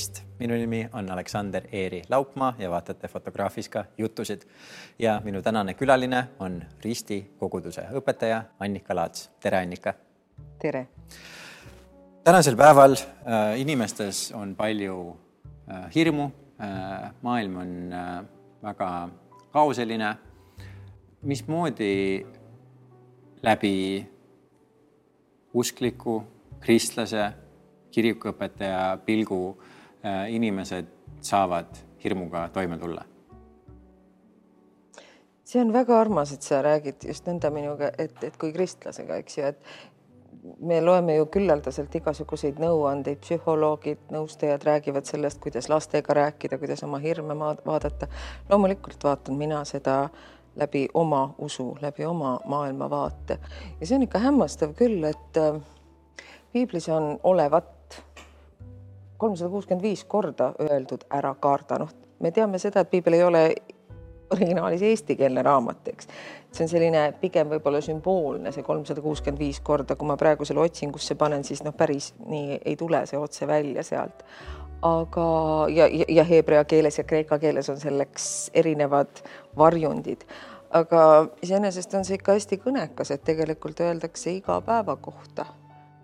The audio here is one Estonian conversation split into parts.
tervist, minu nimi on Aleksander Eeri Laupmaa ja vaatate Fotograafika jutusid. ja minu tänane külaline on Risti koguduse õpetaja Annika Laats. tere, Annika. tere. tänasel päeval äh, inimestes on palju äh, hirmu äh,. maailm on äh, väga kaoseline. mismoodi läbi uskliku kristlase kirikuõpetaja pilgu äh, inimesed saavad hirmuga toime tulla? see on väga armas, et sa räägid just nõnda minuga, et, et kui kristlasega, eks ju, et me loeme ju küllaldaselt igasuguseid nõuandeid, psühholoogid, nõustajad räägivad sellest, kuidas lastega rääkida, kuidas oma hirme vaadata. loomulikult vaatan mina seda läbi oma usu, läbi oma maailmavaate ja see on ikka hämmastav küll, et äh, piiblis on olevat kolmsada kuuskümmend viis korda öeldud ära karda, noh, me teame seda, et piibel ei ole originaalis eestikeelne raamat, eks. see on selline pigem võib-olla sümboolne, see kolmsada kuuskümmend viis korda, kui ma praegu selle otsingusse panen, siis noh, päris nii ei tule see otse välja sealt. aga, ja, ja, ja heebrea keeles ja kreeka keeles on selleks erinevad varjundid aga iseenesest on see ikka hästi kõnekas, et tegelikult öeldakse iga päeva kohta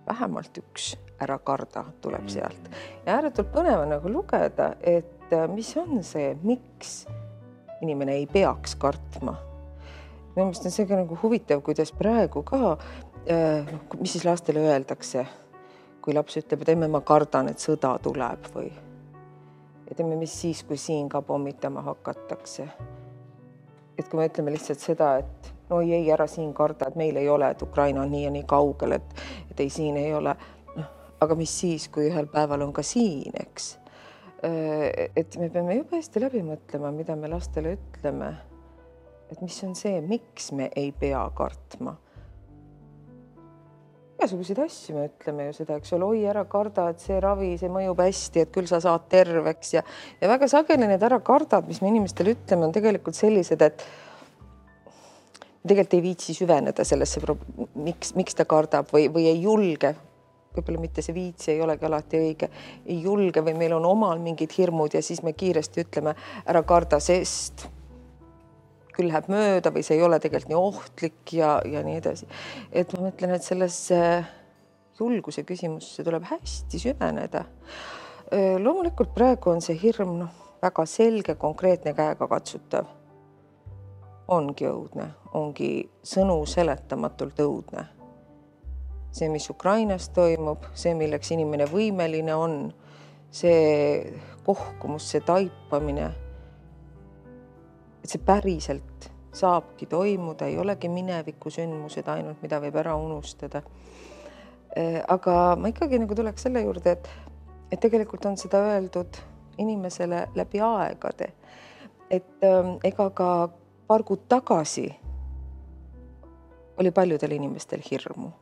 vähemalt üks ära karda tuleb sealt ja ääretult põnev on nagu lugeda, et äh, mis on see, miks inimene ei peaks kartma. minu meelest on see ka nagu huvitav, kuidas praegu ka, äh, noh, mis siis lastele öeldakse, kui laps ütleb, et emme, ma kardan, et sõda tuleb või et emme, mis siis, kui siin ka pommitama hakatakse. et kui me ütleme lihtsalt seda, et no ei, ei ära siin karda, et meil ei ole, et Ukraina on nii ja nii kaugel, et, et ei, siin ei ole aga mis siis, kui ühel päeval on ka siin, eks. et me peame jube hästi läbi mõtlema, mida me lastele ütleme. et mis on see, miks me ei pea kartma. igasuguseid asju me ütleme ju seda, eks ole, oi ära karda, et see ravi, see mõjub hästi, et küll sa saad terveks ja, ja väga sageli need ära kardad, mis me inimestele ütleme, on tegelikult sellised, et tegelikult ei viitsi süveneda sellesse, miks, miks ta kardab või, või ei julge võib-olla mitte see viits ei olegi alati õige, ei julge või meil on omal mingid hirmud ja siis me kiiresti ütleme ära karda, sest küll läheb mööda või see ei ole tegelikult nii ohtlik ja, ja nii edasi. et ma mõtlen, et sellesse julguse küsimusse tuleb hästi süveneda. loomulikult praegu on see hirm noh, väga selge, konkreetne, käegakatsutav. Ongi õudne, ongi sõnu seletamatult õudne see, mis Ukrainas toimub, see, milleks inimene võimeline on, see kohkumus, see taipamine. et see päriselt saabki toimuda, ei olegi minevikusündmused ainult, mida võib ära unustada. Äh, aga ma ikkagi nagu tuleks selle juurde, et, et tegelikult on seda öeldud inimesele läbi aegade. et ähm, ega ka paar kuud tagasi oli paljudel inimestel hirmu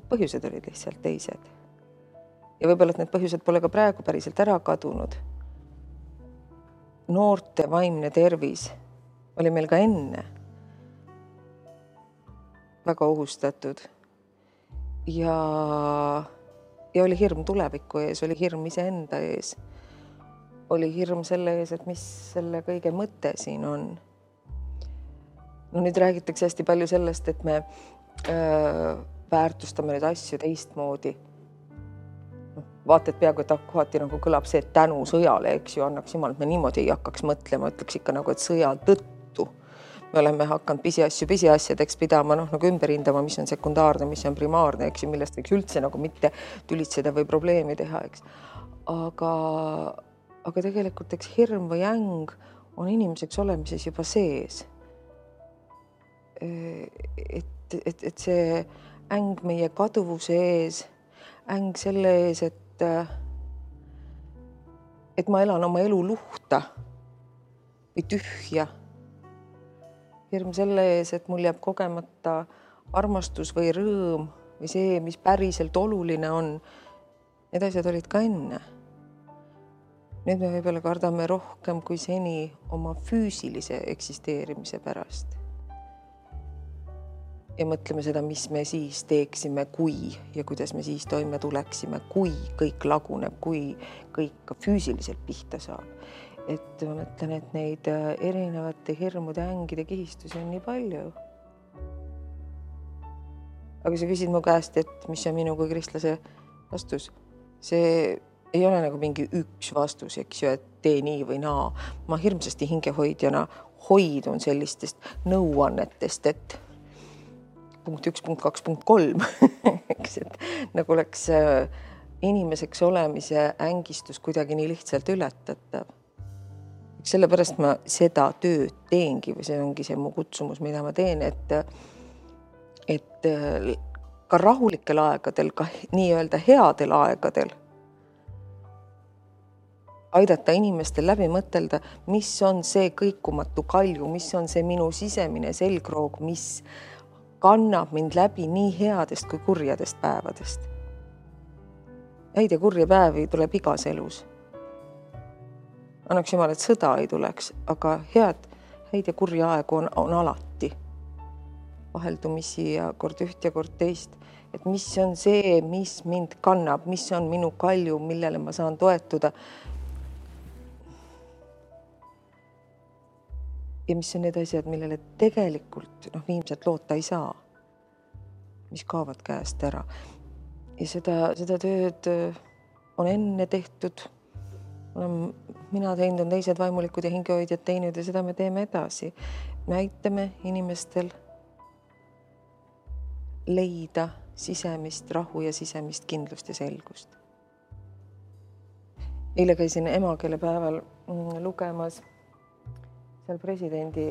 Need põhjused olid lihtsalt teised. ja võib-olla, et need põhjused pole ka praegu päriselt ära kadunud. noorte vaimne tervis oli meil ka enne väga ohustatud. ja, ja oli hirm tuleviku ees, oli hirm iseenda ees. Oli hirm selle ees, et mis selle kõige mõte siin on. no nüüd räägitakse hästi palju sellest, et me öö, väärtustame neid asju teistmoodi. noh, vaata, et peaaegu, et kohati nagu kõlab see, et tänu sõjale, eks ju, annaks jumal, et me niimoodi ei hakkaks mõtlema, ütleks ikka nagu, et sõja tõttu me oleme hakanud pisiasju pisiasjadeks pidama, noh nagu ümber hindama, mis on sekundaarne, mis on primaarne, eks ju, millest võiks üldse nagu mitte tülitseda või probleemi teha, eks. aga, aga tegelikult eks hirm või äng on inimeseks olemises juba sees. et, et, et see äng meie kaduvuse ees, äng selle ees, et, et ma elan oma elu luhta või tühja. hirm selle ees, et mul jääb kogemata armastus või rõõm või see, mis päriselt oluline on. Need asjad olid ka enne. Nüüd me võib-olla kardame rohkem kui seni oma füüsilise eksisteerimise pärast ja mõtleme seda, mis me siis teeksime, kui ja kuidas me siis toime tuleksime, kui kõik laguneb, kui kõik ka füüsiliselt pihta saab. et ma mõtlen, et neid äh, erinevate hirmude, ängide kihistusi on nii palju. aga sa küsid mu käest, et mis on minu kui kristlase vastus, see ei ole nagu mingi üks vastus, eks ju, et tee nii või naa. ma hirmsasti hingehoidjana hoidun sellistest nõuannetest, et punkt üks, punkt kaks, punkt kolm eks, et nagu oleks äh, inimeseks olemise ängistus kuidagi nii lihtsalt ületatav. sellepärast ma seda tööd teengi või see ongi see mu kutsumus, mida ma teen, et, et äh, ka rahulikel aegadel, ka nii-öelda headel aegadel aidata inimestel läbi mõtelda, mis on see kõikumatu kalju, mis on see minu sisemine selgroog, mis kannab mind läbi nii headest kui kurjadest päevadest. häid ja kurja päevi tuleb igas elus. annaks jumal, et sõda ei tuleks, aga head, häid ja kurja aegu on, on alati. vaheldumisi ja kord üht ja kord teist, et mis on see, mis mind kannab, mis on minu kalju, millele ma saan toetuda ja mis on need asjad, millele tegelikult noh, viimselt loota ei saa, mis kaovad käest ära. ja seda, seda tööd äh, on enne tehtud, olen mina teinud, on teised vaimulikud ja hingehoidjad teinud ja seda me teeme edasi. me aitame inimestel leida sisemist rahu ja sisemist kindlust ja selgust. eile käisin emakeelepäeval mm, lugemas seal presidendi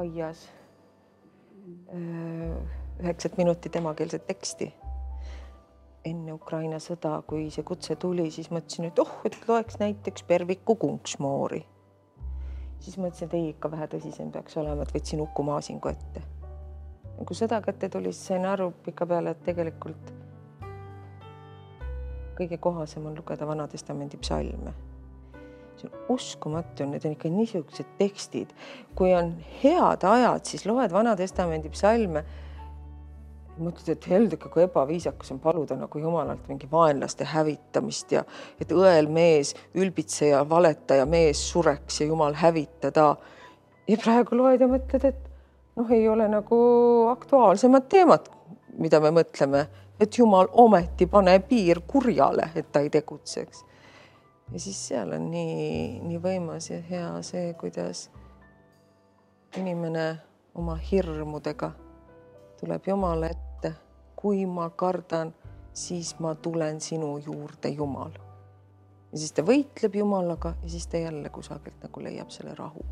aias üheksat minutit emakeelset teksti. enne Ukraina sõda, kui see kutse tuli, siis mõtlesin, et oh, et loeks näiteks Perviku kunksmoori. siis mõtlesin, et ei, ikka vähe tõsisem peaks olema, et võtsin Uku Maasingu ette. kui sõda kätte tuli, siis sain aru pikapeale, et tegelikult kõige kohasem on lugeda Vana-testamendi psalme see on uskumatu, need on ikka niisugused tekstid, kui on head ajad, siis loed Vana-testamendi psalme. mõtled, et heldeke, kui ebaviisakas on paluda nagu jumalalt mingi vaenlaste hävitamist ja et õel mees, ülbitseja, valetaja mees sureks ja jumal hävitada. ja praegu loed ja mõtled, et noh, ei ole nagu aktuaalsemat teemat, mida me mõtleme, et jumal ometi pane piir kurjale, et ta ei tegutseks ja siis seal on nii, nii võimas ja hea see, kuidas inimene oma hirmudega tuleb Jumala ette. kui ma kardan, siis ma tulen sinu juurde, Jumal. ja siis ta võitleb Jumalaga ja siis ta jälle kusagilt nagu leiab selle rahu.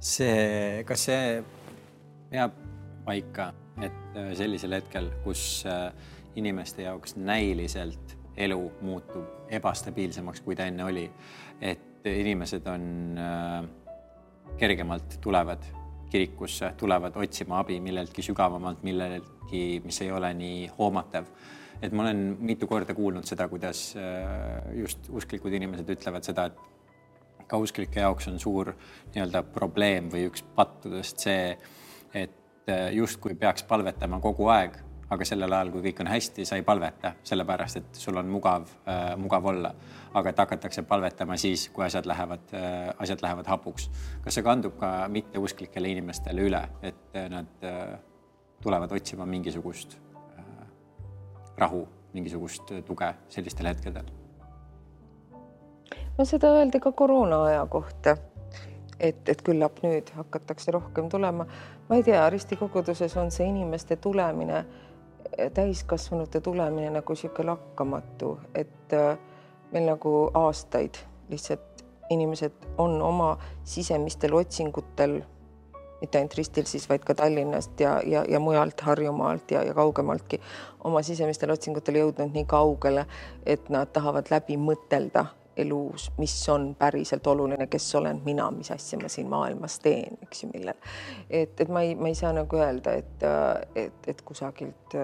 see, kas see peab paika, et äh, sellisel hetkel, kus äh, inimeste jaoks näiliselt elu muutub ebastabiilsemaks, kui ta enne oli. et inimesed on äh, kergemalt tulevad kirikusse, tulevad otsima abi milleltki sügavamalt, milleltki, mis ei ole nii hoomatav. et ma olen mitu korda kuulnud seda, kuidas äh, just usklikud inimesed ütlevad seda, et ka usklike jaoks on suur nii-öelda probleem või üks pattudest see, et äh, justkui peaks palvetama kogu aeg aga sellel ajal, kui kõik on hästi, sa ei palveta, sellepärast et sul on mugav äh,, mugav olla. aga et hakatakse palvetama siis, kui asjad lähevad äh,, asjad lähevad hapuks. kas see kandub ka mitteusklikele inimestele üle, et äh, nad äh, tulevad otsima mingisugust äh, rahu, mingisugust tuge sellistel hetkedel? no seda öeldi ka koroona aja kohta et, et küllap nüüd hakatakse rohkem tulema. ma ei tea, ristikoguduses on see inimeste tulemine täiskasvanute tulemine nagu niisugune lakkamatu, et äh, meil nagu aastaid lihtsalt inimesed on oma sisemistel otsingutel, mitte ainult Ristil siis, vaid ka Tallinnast ja, ja, ja mujalt Harjumaalt ja, ja kaugemaltki oma sisemistel otsingutel jõudnud nii kaugele, et nad tahavad läbi mõtelda elus, mis on päriselt oluline, kes olen mina, mis asja ma siin maailmas teen, eks ju, millal. et, et ma ei, ma ei saa nagu öelda, et, et, et kusagilt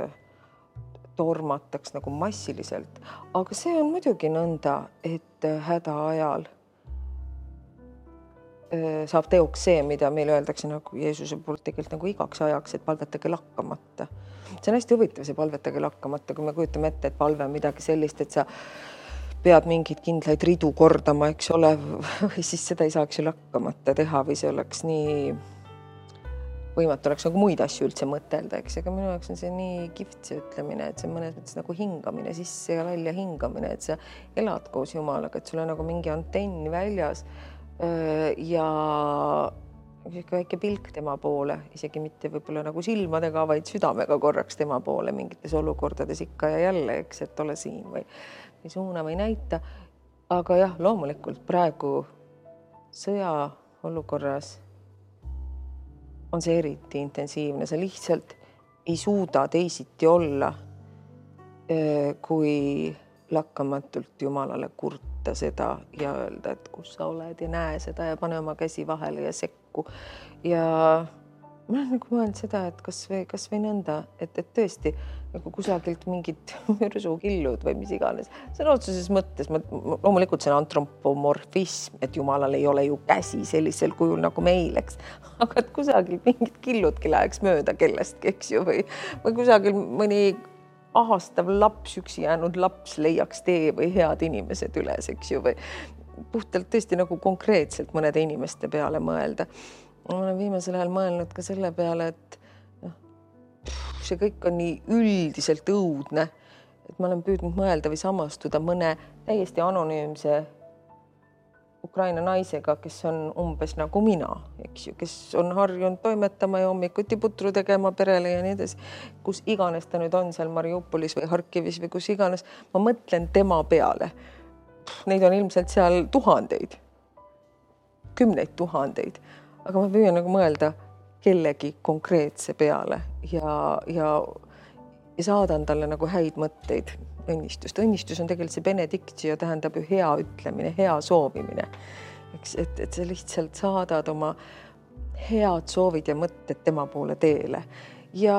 tormataks nagu massiliselt, aga see on muidugi nõnda, et häda ajal saab teoks see, mida meile öeldakse nagu Jeesuse poolt tegelikult nagu igaks ajaks, et palvetage lakkamata. see on hästi huvitav, see palvetage lakkamata, kui me kujutame ette, et palve on midagi sellist, et sa pead mingeid kindlaid ridu kordama, eks ole, või siis seda ei saaks ju lakkamata teha või see oleks nii võimatu oleks nagu muid asju üldse mõtelda, eks, aga minu jaoks on see nii kihvt see ütlemine, et see on mõnes mõttes nagu hingamine sisse ja välja hingamine, et sa elad koos Jumalaga, et sul on nagu mingi antenn väljas. ja niisugune väike pilk tema poole, isegi mitte võib-olla nagu silmadega, vaid südamega korraks tema poole mingites olukordades ikka ja jälle, eks, et ole siin või, või suuna või näita. aga jah, loomulikult praegu sõjaolukorras on see eriti intensiivne, sa lihtsalt ei suuda teisiti olla, kui lakkamatult Jumalale kurta seda ja öelda, et kus sa oled ja näe seda ja pane oma käsi vahele ja sekku. ja ma olen nagu mõelnud seda, et kasvõi, kasvõi nõnda, et, et tõesti nagu kusagilt mingid mürsukillud või mis iganes, sõna otseses mõttes, ma loomulikult see on antropomorfism, et jumalal ei ole ju käsi sellisel kujul nagu meil, eks, aga et kusagilt mingid killudki läheks mööda kellestki, eks ju, või, või kusagil mõni ahastav laps, üksi jäänud laps leiaks tee või head inimesed üles, eks ju, või puhtalt tõesti nagu konkreetselt mõnede inimeste peale mõelda ma olen viimasel ajal mõelnud ka selle peale, et noh, see kõik on nii üldiselt õudne, et ma olen püüdnud mõelda või samastuda mõne täiesti anonüümse Ukraina naisega, kes on umbes nagu mina, eks ju, kes on harjunud toimetama ja hommikuti putru tegema perele ja nii edasi. kus iganes ta nüüd on seal Mariupolis või Harkivis või kus iganes, ma mõtlen tema peale. Neid on ilmselt seal tuhandeid, kümneid tuhandeid aga ma püüan nagu mõelda kellegi konkreetse peale ja, ja, ja saadan talle nagu häid mõtteid, õnnistust. õnnistus on tegelikult see benediktio, tähendab ju hea ütlemine, hea soovimine. eks, et, et sa lihtsalt saadad oma head soovid ja mõtted tema poole teele ja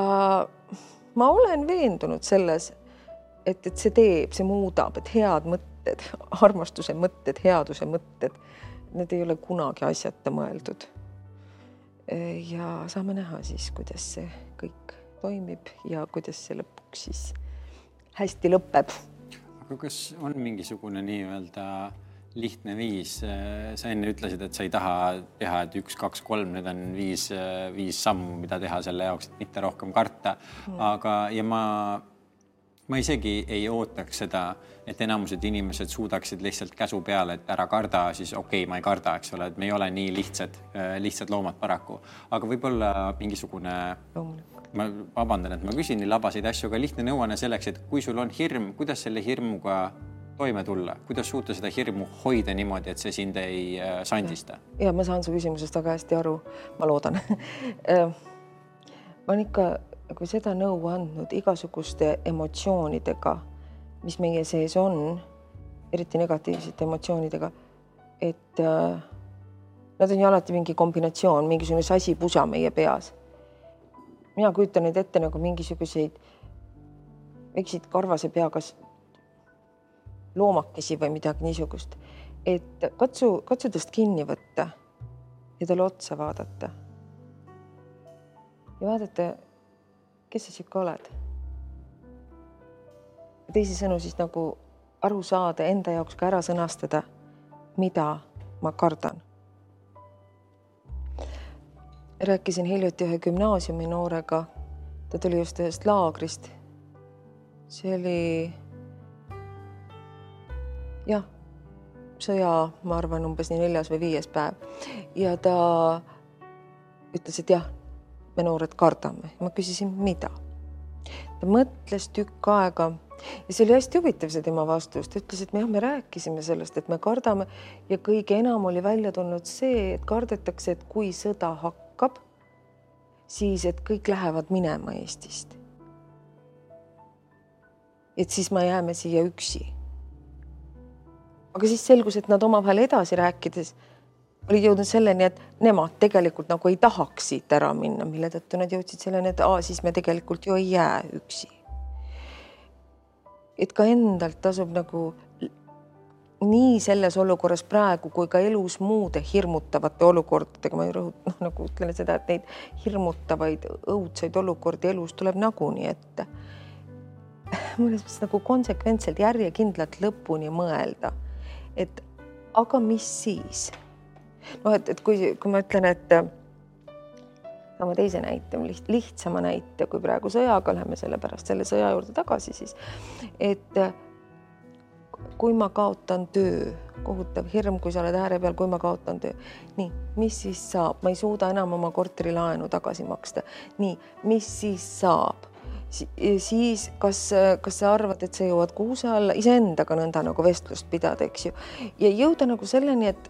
ma olen veendunud selles, et, et see teeb, see muudab, et head mõtted, armastuse mõtted, headuse mõtted, need ei ole kunagi asjata mõeldud ja saame näha siis, kuidas see kõik toimib ja kuidas see lõpuks siis hästi lõpeb. aga kas on mingisugune nii-öelda lihtne viis, sa enne ütlesid, et sa ei taha teha, et üks, kaks, kolm, need on viis, viis sammu, mida teha selle jaoks, et mitte rohkem karta. Mm.. aga, ja ma ma isegi ei ootaks seda, et enamused inimesed suudaksid lihtsalt käsu peale, et ära karda, siis okei okay,, ma ei karda, eks ole, et me ei ole nii lihtsad, äh, lihtsad loomad paraku, aga võib-olla mingisugune ma vabandan, et ma küsin nii labaseid asju, aga lihtne nõuanne selleks, et kui sul on hirm, kuidas selle hirmuga toime tulla, kuidas suuta seda hirmu hoida niimoodi, et see sind ei äh, sandista? ja ma saan su küsimusest väga hästi aru, ma loodan. Äh, ma olen ikka kui seda nõu andnud igasuguste emotsioonidega, mis meie sees on, eriti negatiivsete emotsioonidega, et äh, nad on ju alati mingi kombinatsioon, mingisugune sasipusa meie peas. mina kujutan neid ette nagu mingisuguseid väikseid karvase peaga loomakesi või midagi niisugust, et katsu, katsu tast kinni võtta ja talle otsa vaadata. ja vaadata kes sa sihuke oled? teisisõnu siis nagu aru saada, enda jaoks ka ära sõnastada, mida ma kardan. rääkisin hiljuti ühe gümnaasiumi noorega, ta tuli just ühest laagrist. see oli jah, sõja, ma arvan, umbes nii neljas või viies päev ja ta ütles, et jah me noored kardame. ma küsisin, mida. ta mõtles tükk aega ja see oli hästi huvitav, see tema vastus, ta ütles, et jah, me rääkisime sellest, et me kardame ja kõige enam oli välja tulnud see, et kardetakse, et kui sõda hakkab, siis et kõik lähevad minema Eestist. et siis me jääme siia üksi. aga siis selgus, et nad omavahel edasi rääkides olid jõudnud selleni, et nemad tegelikult nagu ei tahaks siit ära minna, mille tõttu nad jõudsid selleni, et aa, siis me tegelikult ju ei jää üksi. et ka endalt tasub nagu nii selles olukorras praegu kui ka elus muude hirmutavate olukordadega, ma ju rõhutan, noh nagu ütlen seda, et neid hirmutavaid õudseid olukordi elus tuleb nagunii ette. mõnes mõttes nagu konsekventselt, järjekindlalt lõpuni mõelda, et aga mis siis? Noh, et, et kui, kui ma ütlen, et toome teise näite, liht, lihtsama näite, kui praegu sõjaga läheme selle pärast selle sõja juurde tagasi, siis et kui ma kaotan töö, kohutav hirm, kui sa oled ääre peal, kui ma kaotan töö. nii, mis siis saab, ma ei suuda enam oma korterilaenu tagasi maksta. nii, mis siis saab? siis kas, kas sa arvad, et sa jõuad kuuse alla iseendaga nõnda nagu vestlust pidada, eks ju, ja jõuda nagu selleni, et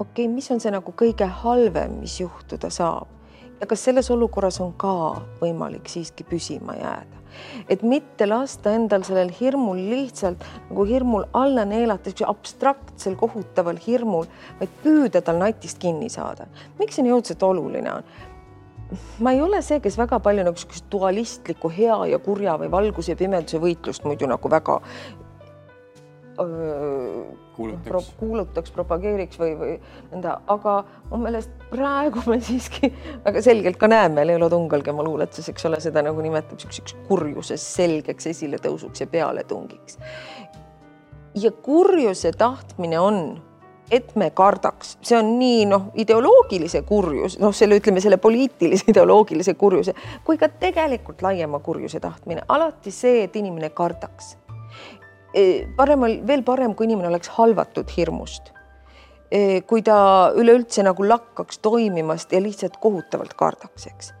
okei okay,, mis on see nagu kõige halvem, mis juhtuda saab ja kas selles olukorras on ka võimalik siiski püsima jääda, et mitte lasta endal sellel hirmul lihtsalt nagu hirmul alla neelata, abstraktsel kohutaval hirmul, vaid püüda tal natist kinni saada. miks see nii õudselt oluline on? ma ei ole see, kes väga palju nagu niisugust dualistlikku hea ja kurja või valguse ja pimeduse võitlust muidu nagu väga kuulutaks. Pro,, kuulutaks, propageeriks või, või nõnda, aga mu meelest praegu me siiski väga selgelt ka näeme, Leelo Tungalgi oma luuletuses, eks ole, seda nagu nimetab niisuguseks kurjuse selgeks esiletõusuks ja pealetungiks. ja kurjuse tahtmine on, et me kardaks, see on nii noh, ideoloogilise kurjus, noh, selle ütleme selle poliitilise ideoloogilise kurjuse kui ka tegelikult laiema kurjuse tahtmine, alati see, et inimene kardaks parem, veel parem, kui inimene oleks halvatud hirmust. kui ta üleüldse nagu lakkaks toimimast ja lihtsalt kohutavalt kardaks, eks.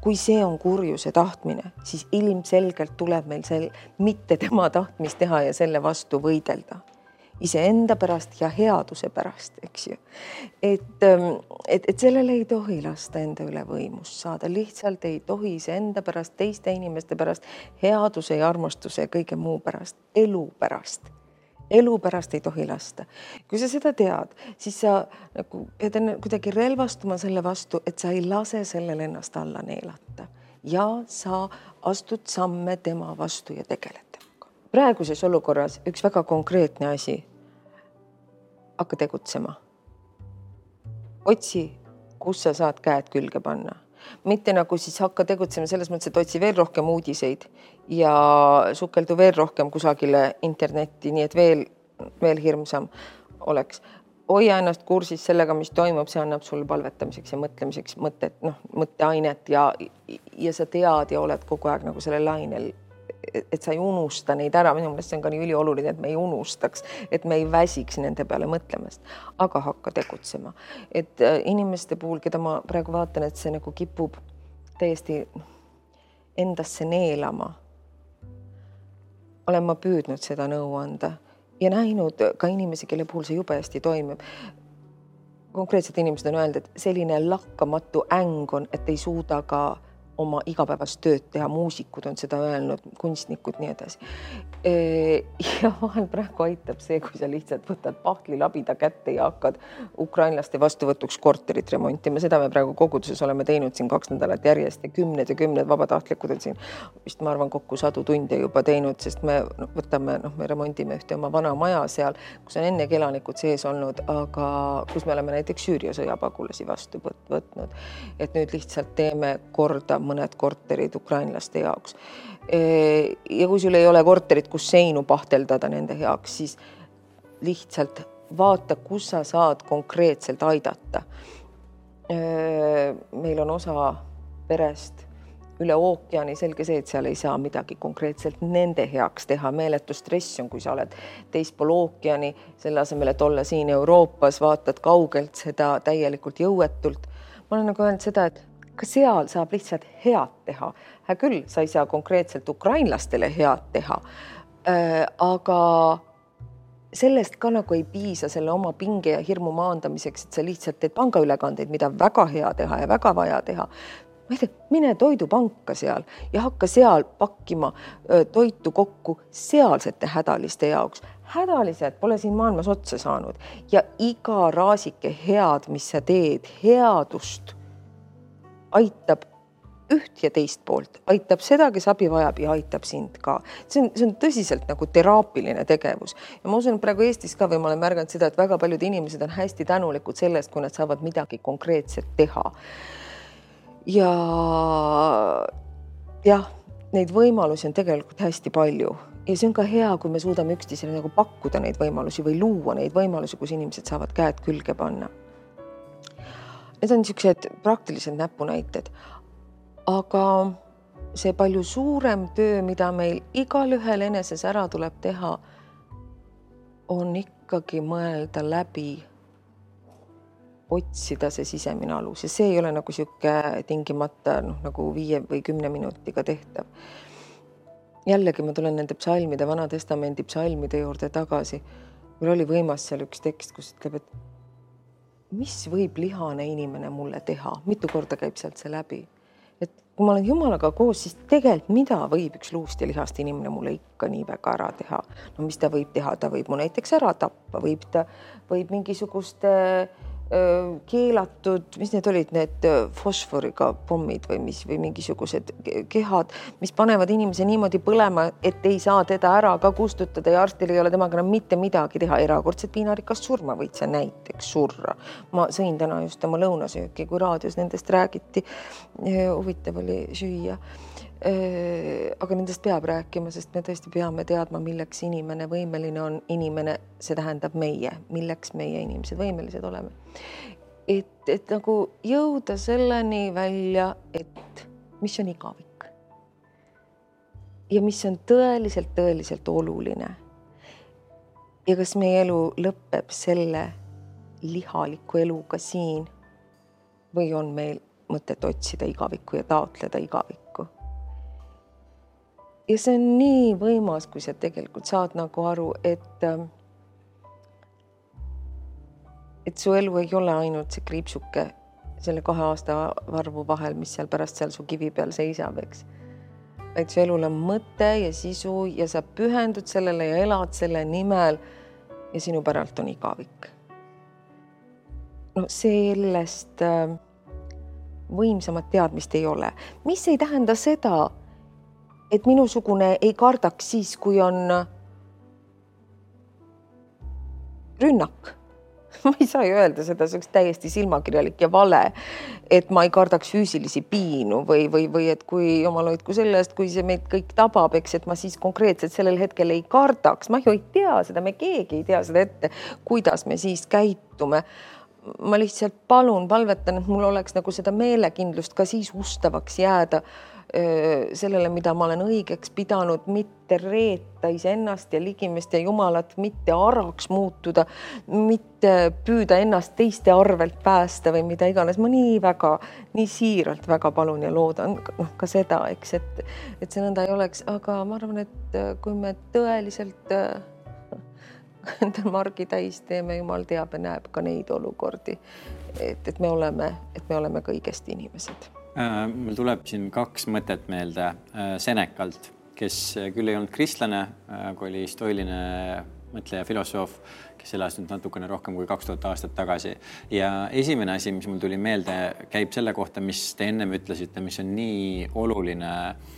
kui see on kurjuse tahtmine, siis ilmselgelt tuleb meil sel mitte tema tahtmist teha ja selle vastu võidelda iseenda pärast ja headuse pärast, eks ju. et, ähm, et, et sellele ei tohi lasta enda üle võimust saada, lihtsalt ei tohi iseenda pärast, teiste inimeste pärast, headuse ja armastuse ja kõige muu pärast, elu pärast elu pärast ei tohi lasta. kui sa seda tead, siis sa nagu pead kuidagi relvastuma selle vastu, et sa ei lase sellele ennast alla neelata ja sa astud samme tema vastu ja tegeled praeguses olukorras üks väga konkreetne asi. hakka tegutsema. otsi, kus sa saad käed külge panna, mitte nagu siis hakka tegutsema selles mõttes, et otsi veel rohkem uudiseid ja sukeldu veel rohkem kusagile internetti, nii et veel, veel hirmsam oleks hoia ennast kursis sellega, mis toimub, see annab sulle palvetamiseks ja mõtlemiseks mõtet, noh, mõtteainet ja, ja sa tead ja oled kogu aeg nagu sellel lainel et sa ei unusta neid ära, minu meelest see on ka nii ülioluline, et me ei unustaks, et me ei väsiks nende peale mõtlemast, aga hakka tegutsema. et äh, inimeste puhul, keda ma praegu vaatan, et see nagu kipub täiesti endasse neelama. olen ma püüdnud seda nõu anda ja näinud ka inimesi, kelle puhul see jube hästi toimib konkreetsed inimesed on öelnud, et selline lakkamatu äng on, et ei suuda ka oma igapäevast tööd teha, muusikud on seda öelnud, kunstnikud, nii edasi. ja vahel praegu aitab see, kui sa lihtsalt võtad pahtlilabida kätte ja hakkad ukrainlaste vastuvõtuks korterit remontima, seda me praegu koguduses oleme teinud siin kaks nädalat järjest ja kümned ja kümned vabatahtlikud on siin vist ma arvan kokku sadu tunde juba teinud, sest me võtame, noh, me remondime ühte oma vana maja seal, kus on ennegi elanikud sees olnud, aga kus me oleme näiteks Süüria sõjapagulasi vastu võtnud. et nüüd lihtsalt teeme korda mõned korterid ukrainlaste jaoks. ja kui sul ei ole korterit, kus seinu pahteldada nende heaks, siis lihtsalt vaata, kus sa saad konkreetselt aidata. meil on osa perest üle ookeani, selge see, et seal ei saa midagi konkreetselt nende heaks teha, meeletu stress on, kui sa oled teispool ookeani, selle asemel, et olla siin Euroopas, vaatad kaugelt seda täielikult jõuetult. ma olen nagu öelnud seda, et ka seal saab lihtsalt head teha. hea küll, sa ei saa konkreetselt ukrainlastele head teha äh,. aga sellest ka nagu ei piisa selle oma pinge ja hirmu maandamiseks, et sa lihtsalt teed pangaülekandeid, mida väga hea teha ja väga vaja teha ma ei tea, mine toidupanka seal ja hakka seal pakkima toitu kokku sealsete hädaliste jaoks. hädalised pole siin maailmas otsa saanud ja iga raasike head, mis sa teed, headust aitab üht ja teist poolt, aitab seda, kes abi vajab ja aitab sind ka. see on, see on tõsiselt nagu teraapiline tegevus ja ma usun, et praegu Eestis ka või ma olen märganud seda, et väga paljud inimesed on hästi tänulikud sellest, kui nad saavad midagi konkreetset teha. ja jah, neid võimalusi on tegelikult hästi palju ja see on ka hea, kui me suudame üksteisele nagu pakkuda neid võimalusi või luua neid võimalusi, kus inimesed saavad käed külge panna. Need on niisugused praktilised näpunäited aga see palju suurem töö, mida meil igalühel eneses ära tuleb teha, on ikkagi mõelda läbi, otsida see sisemine alus ja see ei ole nagu niisugune tingimata noh, nagu viie või kümne minutiga tehtav. jällegi ma tulen nende psalmide, Vana-testamendi psalmide juurde tagasi. mul oli võimas seal üks tekst, kus ütleb, et mis võib lihane inimene mulle teha, mitu korda käib sealt see läbi? Kui ma olen Jumalaga koos, siis tegelikult mida võib üks luust ja lihast inimene mulle ikka nii väga ära teha? no mis ta võib teha, ta võib mu näiteks ära tappa, võib ta, võib mingisuguste äh, keelatud, mis need olid, need fosforiga pommid või mis või mingisugused kehad, mis panevad inimese niimoodi põlema, et ei saa teda ära ka kustutada ja arstil ei ole temaga enam mitte midagi teha. erakordselt piinarikast surma võid sa näiteks surra. ma sõin täna just oma lõunasööki, kui raadios nendest räägiti. huvitav oli süüa aga nendest peab rääkima, sest me tõesti peame teadma, milleks inimene võimeline on, inimene, see tähendab meie, milleks meie inimesed võimelised oleme. et, et nagu jõuda selleni välja, et mis on igavik. ja mis on tõeliselt, tõeliselt oluline. ja kas meie elu lõpeb selle lihaliku eluga siin või on meil mõtet otsida igavikku ja taotleda igavikku ja see on nii võimas, kui sa tegelikult saad nagu aru, et ähm, et su elu ei ole ainult see kriipsuke selle kahe aasta varvu vahel, mis seal pärast seal su kivi peal seisab, eks. vaid su elul on mõte ja sisu ja sa pühendud sellele ja elad selle nimel. ja sinu päralt on igavik. no sellest äh, võimsamat teadmist ei ole, mis ei tähenda seda et minusugune ei kardaks siis, kui on rünnak. Ma ei saa ju öelda seda, see oleks täiesti silmakirjalik ja vale, et ma ei kardaks füüsilisi piinu või, või, või et kui jumal hoidku selle eest, kui see meid kõik tabab, eks, et ma siis konkreetselt sellel hetkel ei kardaks, ma ju ei tea seda, me keegi ei tea seda ette, kuidas me siis käitume. ma lihtsalt palun, palvetan, et mul oleks nagu seda meelekindlust ka siis ustavaks jääda sellele, mida ma olen õigeks pidanud, mitte reeta iseennast ja ligimest ja Jumalat, mitte araks muutuda, mitte püüda ennast teiste arvelt päästa või mida iganes. ma nii väga, nii siiralt väga palun ja loodan noh, ka seda, eks, et, et see nõnda ei oleks, aga ma arvan, et kui me tõeliselt endal margi täis teeme, jumal teab ja näeb ka neid olukordi. et, et me oleme, et me oleme kõigest inimesed mul tuleb siin kaks mõtet meelde äh, Senekalt, kes küll ei olnud kristlane, aga oli stoiline mõtleja, filosoof, kes elas nüüd natukene rohkem kui kaks tuhat aastat tagasi. ja esimene asi, mis mul tuli meelde, käib selle kohta, mis te ennem ütlesite, mis on nii oluline äh, Äh,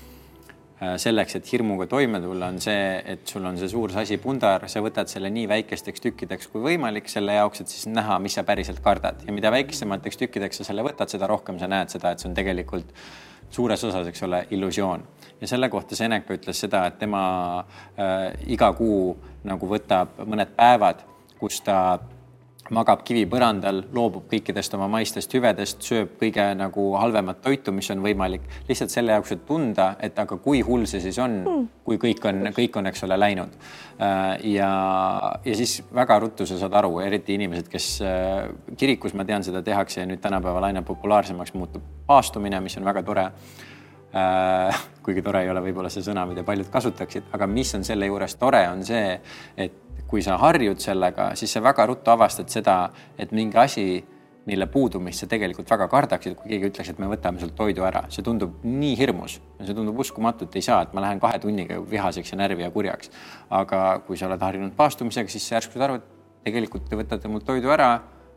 selleks, et hirmuga toime tulla, on see, et sul on see suur sasi pundar, sa võtad selle nii väikesteks tükkideks kui võimalik selle jaoks, et siis näha, mis sa päriselt kardad ja mida väiksemateks tükkideks sa selle võtad, seda rohkem sa näed seda, et see on tegelikult suures osas, eks ole, illusioon. ja selle kohta Seneca ütles seda, et tema äh, iga kuu nagu võtab mõned päevad, kus ta magab kivipõrandal, loobub kõikidest oma maistest hüvedest, sööb kõige nagu halvemat toitu, mis on võimalik, lihtsalt selle jaoks, et tunda, et aga kui hull see siis on mm., kui kõik on, kõik on, eks ole, läinud. Äh, ja, ja siis väga ruttu sa saad aru, eriti inimesed, kes äh, kirikus, ma tean, seda tehakse ja nüüd tänapäeval aina populaarsemaks muutub paastumine, mis on väga tore kuigi tore ei ole võib-olla see sõna, mida paljud kasutaksid, aga mis on selle juures tore, on see, et kui sa harjud sellega, siis sa väga ruttu avastad seda, et mingi asi, mille puudumist sa tegelikult väga kardaksid, kui keegi ütleks, et me võtame sult toidu ära, see tundub nii hirmus, see tundub uskumatu, et ei saa, et ma lähen kahe tunniga vihaseks ja närvi ja kurjaks. aga kui sa oled harjunud paastumisega, siis järsku saad aru, et tegelikult te võtate mult toidu ära,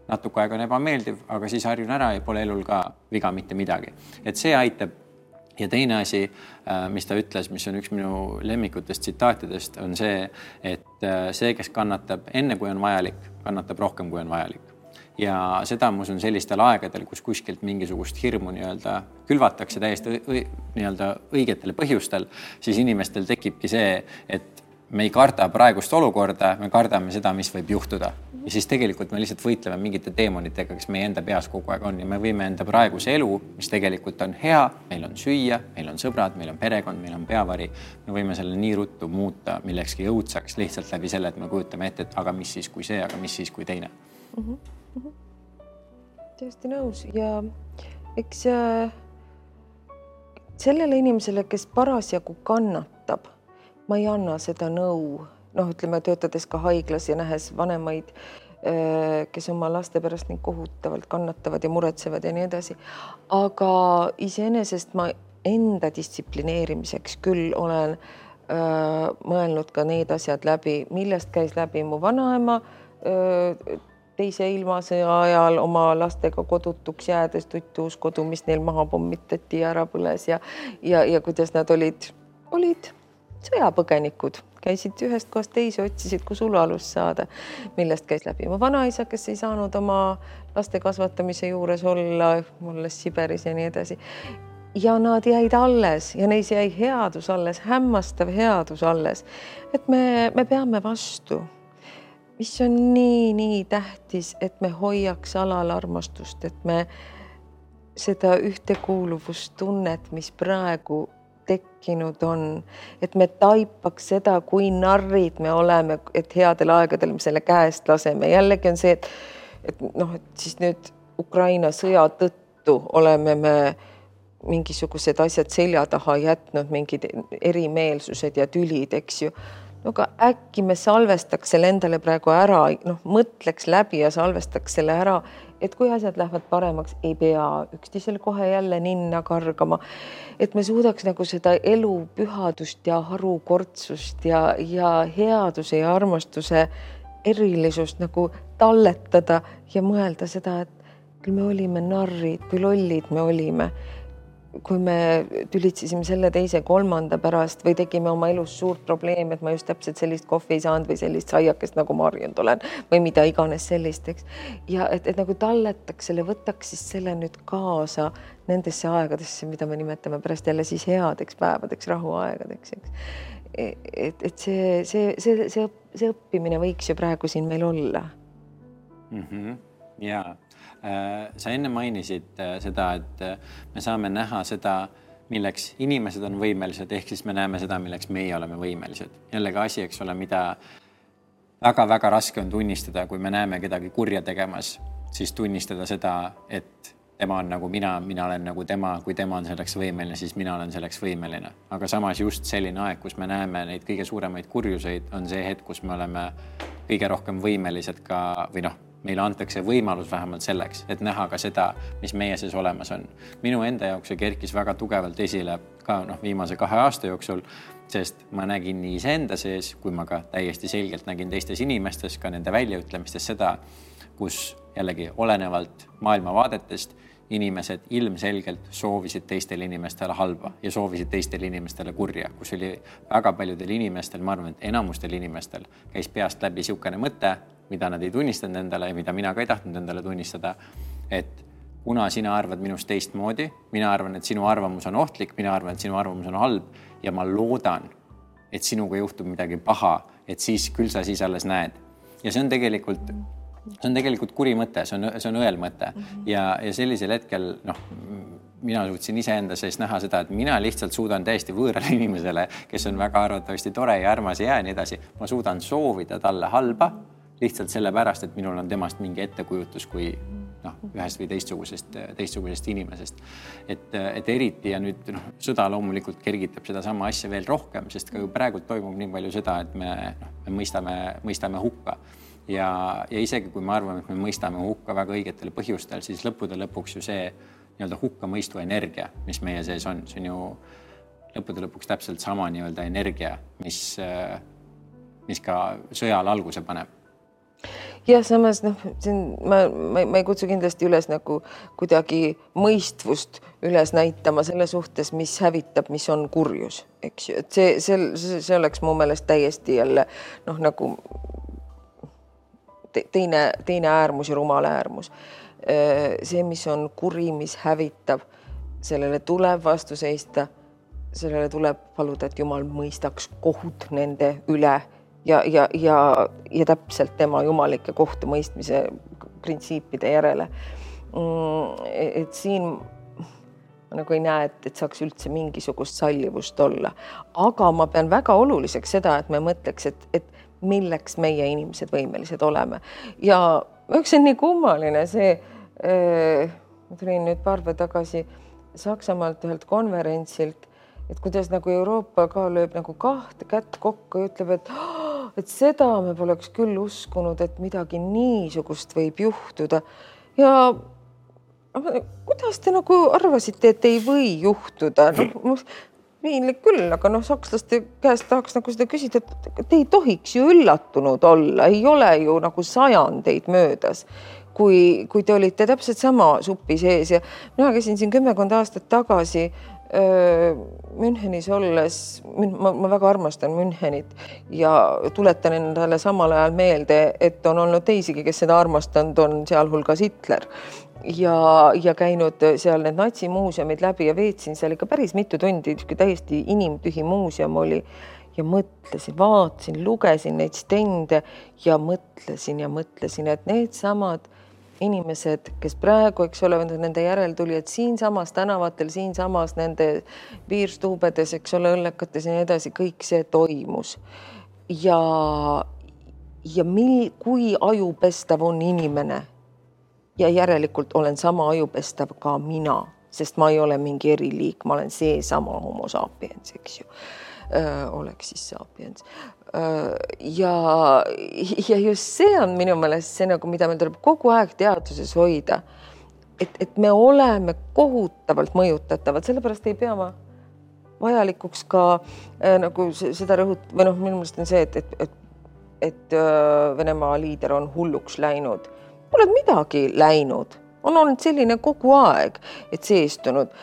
natuke aega on ebameeldiv, aga siis harjun ära ja pole elul ka viga mitte midagi. et see aitab ja teine asi, äh, mis ta ütles, mis on üks minu lemmikutest tsitaatidest, on see, et äh, see, kes kannatab enne, kui on vajalik, kannatab rohkem, kui on vajalik ja seda ma usun sellistel aegadel, kus kuskilt mingisugust hirmu nii-öelda külvatakse täiesti nii-öelda õigetel põhjustel, siis inimestel tekibki see, et me ei karda praegust olukorda, me kardame seda, mis võib juhtuda. Ja siis tegelikult me lihtsalt võitleme mingite teemonitega, kes meie enda peas kogu aeg on ja me võime enda praeguse elu, mis tegelikult on hea, meil on süüa, meil on sõbrad, meil on perekond, meil on peavari, me võime selle nii ruttu muuta millekski õudsaks lihtsalt läbi selle, et me kujutame ette, et aga mis siis, kui see, aga mis siis, kui teine mm. -hmm. Mm -hmm. täiesti nõus ja eks äh, sellele inimesele, kes parasjagu kannatab ma ei anna seda nõu, noh, ütleme töötades ka haiglas ja nähes vanemaid, äh, kes oma laste pärast nii kohutavalt kannatavad ja muretsevad ja nii edasi. aga iseenesest ma enda distsiplineerimiseks küll olen öö, äh, mõelnud ka need asjad läbi, millest käis läbi mu vanaema öö, äh, teise ilmasõja ajal oma lastega kodutuks jäädes tuttuus kodu, mis neil maha pommitati ja ära põles ja ja, ja kuidas nad olid, olid sõjapõgenikud käisid ühest kohast teise, otsisid, kus ulualust saada, millest käis läbi mu vanaisa, kes ei saanud oma laste kasvatamise juures olla, olles Siberis ja nii edasi. ja nad jäid alles ja neis jäi headus alles, hämmastav headus alles. et me, me peame vastu mis on nii-nii tähtis, et me hoiaks alal armastust, et me seda ühtekuuluvustunnet, mis praegu tekkinud on, et me taipaks seda, kui narrid me oleme, et headel aegadel me selle käest laseme. jällegi on see, et, et noh, et siis nüüd Ukraina sõja tõttu oleme me mingisugused asjad selja taha jätnud, mingid erimeelsused ja tülid, eks ju. no aga äkki me salvestaks selle endale praegu ära, noh, mõtleks läbi ja salvestaks selle ära et kui asjad lähevad paremaks, ei pea üksteisele kohe jälle ninna kargama. et me suudaks nagu seda elu pühadust ja harukordsust ja, ja headuse ja armastuse erilisust nagu talletada ja mõelda seda, et küll me olime narrid, kui lollid me olime kui me tülitsesime selle, teise, kolmanda pärast või tegime oma elus suurt probleemi, et ma just täpselt sellist kohvi ei saanud või sellist saiakest nagu ma harjunud olen või mida iganes sellist, eks. ja et, et nagu talletaks selle, võtaks siis selle nüüd kaasa nendesse aegadesse, mida me nimetame pärast jälle siis headeks päevadeks, rahuaegadeks, eks. et, et see, see, see, see, see õppimine võiks ju praegu siin meil olla mm. -hmm. ja sa enne mainisid äh, seda, et äh, me saame näha seda, milleks inimesed on võimelised, ehk siis me näeme seda, milleks meie oleme võimelised. jällegi asi, eks ole, mida väga-väga raske on tunnistada, kui me näeme kedagi kurja tegemas, siis tunnistada seda, et tema on nagu mina, mina olen nagu tema, kui tema on selleks võimeline, siis mina olen selleks võimeline. aga samas just selline aeg, kus me näeme neid kõige suuremaid kurjuseid, on see hetk, kus me oleme kõige rohkem võimelised ka või noh meile antakse võimalus vähemalt selleks, et näha ka seda, mis meie sees olemas on. minu enda jaoks see kerkis väga tugevalt esile ka noh, viimase kahe aasta jooksul, sest ma nägin nii iseenda sees, kui ma ka täiesti selgelt nägin teistes inimestes, ka nende väljaütlemistes seda, kus jällegi olenevalt maailmavaadetest inimesed ilmselgelt soovisid teistele inimestele halba ja soovisid teistele inimestele kurja, kus oli väga paljudel inimestel, ma arvan, et enamustel inimestel käis peast läbi niisugune mõte, mida nad ei tunnistanud endale ja mida mina ka ei tahtnud endale tunnistada. et kuna sina arvad minust teistmoodi, mina arvan, et sinu arvamus on ohtlik, mina arvan, et sinu arvamus on halb ja ma loodan, et sinuga juhtub midagi paha, et siis küll sa siis alles näed. ja see on tegelikult, see on tegelikult kuri mõte, see on, see on õel mõte mm -hmm. ja, ja sellisel hetkel noh, mina suutsin iseenda sees näha seda, et mina lihtsalt suudan täiesti võõrale inimesele, kes on väga arvatavasti tore ja armas ja nii edasi, ma suudan soovida talle halba lihtsalt sellepärast, et minul on temast mingi ettekujutus kui noh, ühest või teistsugusest, teistsugusest inimesest. et, et eriti ja nüüd noh, sõda loomulikult kergitab sedasama asja veel rohkem, sest ka ju praegult toimub nii palju seda, et me noh, me mõistame, mõistame hukka ja, ja isegi kui me arvame, et me mõistame hukka väga õigetel põhjustel, siis lõppude lõpuks ju see nii-öelda hukkamõistu energia, mis meie sees on, see on ju lõppude lõpuks täpselt sama nii-öelda energia, mis, mis ka sõjale alguse paneb jah, samas noh, siin ma, ma, ma ei kutsu kindlasti üles nagu kuidagi mõistvust üles näitama selle suhtes, mis hävitab, mis on kurjus, eks ju, et see, see, see oleks mu meelest täiesti jälle noh, nagu teine, teine äärmus ja rumal äärmus. see, mis on kuri, mis hävitab, sellele tuleb vastu seista. sellele tuleb paluda, et Jumal mõistaks kohut nende üle ja, ja, ja, ja täpselt tema jumalike kohtumõistmise printsiipide järele. Mm, et siin ma nagu ei näe, et, et saaks üldse mingisugust sallivust olla, aga ma pean väga oluliseks seda, et me mõtleks, et, et milleks meie inimesed võimelised oleme ja üks on nii kummaline see äh,. ma tulin nüüd paar päeva tagasi Saksamaalt ühelt konverentsilt, et kuidas nagu Euroopa ka lööb nagu kahte kätt kokku ja ütleb, et et seda me poleks küll uskunud, et midagi niisugust võib juhtuda ja kuidas te nagu arvasite, et ei või juhtuda no,? piinlik küll, aga noh, sakslaste käest tahaks nagu seda küsida, et te ei tohiks ju üllatunud olla, ei ole ju nagu sajandeid möödas, kui, kui te olite täpselt sama supi sees ja mina käisin siin kümmekond aastat tagasi Münchenis olles, ma, ma väga armastan Münchenit ja tuletan endale samal ajal meelde, et on olnud teisigi, kes seda armastanud on, sealhulgas Hitler. Ja, ja käinud seal need natsimuuseumid läbi ja veetsin seal ikka päris mitu tundi, täiesti inimtühi muuseum oli. Ja mõtlesin, vaatasin, lugesin neid stende ja mõtlesin ja mõtlesin, et needsamad inimesed, kes praegu, eks ole, nende järeltulijad siinsamas tänavatel, siinsamas nende piirstuubedes, eks ole, õllekates ja nii edasi, kõik see toimus. ja, ja mil-, kui ajupestav on inimene ja järelikult olen sama ajupestav ka mina, sest ma ei ole mingi eriliik, ma olen seesama homo sapiens, eks ju. Oleks siis sapiens Äh, ja, ja just see on minu meelest see nagu, mida meil tuleb kogu aeg teadvuses hoida. et, et me oleme kohutavalt mõjutatavad, sellepärast ei pea ma vajalikuks ka äh, nagu seda rõhut- või noh, minu meelest on see, et, et, et, et äh, Venemaa liider on hulluks läinud. Pole midagi läinud, on olnud selline kogu aeg, et seestunud.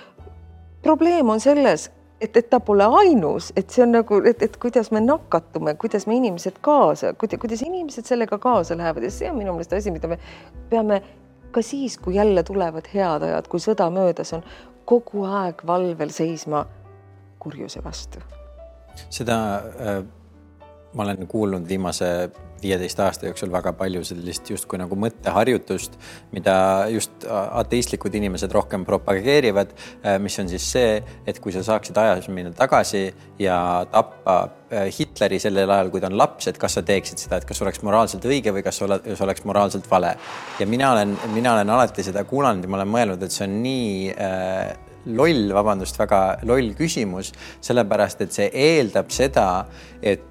probleem on selles et, et ta pole ainus, et see on nagu, et, et kuidas me nakatume, kuidas me inimesed kaasa, kuidas inimesed sellega kaasa lähevad ja see on minu meelest asi, mida me peame ka siis, kui jälle tulevad head ajad, kui sõda möödas on, kogu aeg valvel seisma kurjuse vastu. seda äh, ma olen kuulnud viimase viieteist aasta jooksul väga palju sellist justkui nagu mõtteharjutust, mida just ateistlikud inimesed rohkem propageerivad, äh, mis on siis see, et kui sa saaksid ajas minna tagasi ja tappa äh, Hitleri sellel ajal, kui ta on laps, et kas sa teeksid seda, et kas oleks moraalselt õige või kas see oleks moraalselt vale. ja mina olen, mina olen alati seda kuulanud ja ma olen mõelnud, et see on nii äh, loll, vabandust, väga loll küsimus, sellepärast et see eeldab seda, et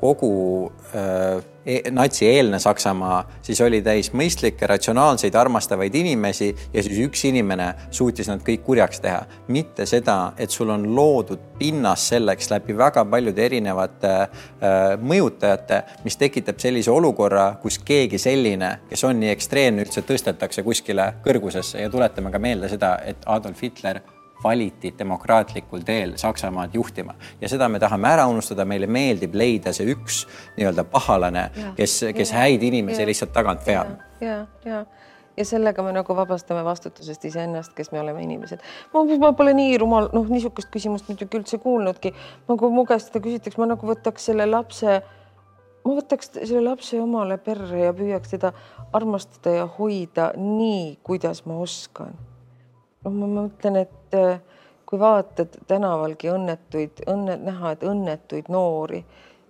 kogu äh, e-, natsi-eelne Saksamaa siis oli täis mõistlikke, ratsionaalseid, armastavaid inimesi ja siis üks inimene suutis nad kõik kurjaks teha. mitte seda, et sul on loodud pinnas selleks läbi väga paljude erinevate äh, mõjutajate, mis tekitab sellise olukorra, kus keegi selline, kes on nii ekstreemne, üldse tõstetakse kuskile kõrgusesse ja tuletame ka meelde seda, et Adolf Hitler valiti demokraatlikul teel Saksamaad juhtima. Ja seda me tahame ära unustada, meile meeldib leida see üks nii-öelda pahalane, kes, kes ja, häid inimesi ja, lihtsalt tagant veab. ja, ja ja sellega me nagu vabastame vastutusest iseennast, kes me oleme inimesed. ma, ma pole nii rumal, noh, niisugust küsimust muidugi üldse kuulnudki. nagu mu käest seda küsitaks, ma nagu võtaks selle lapse, ma võtaks selle lapse omale perre ja püüaks teda armastada ja hoida nii, kuidas ma oskan noh, ma mõtlen, et äh, kui vaatad tänavalgi õnnetuid, õnne, näha, et õnnetuid noori,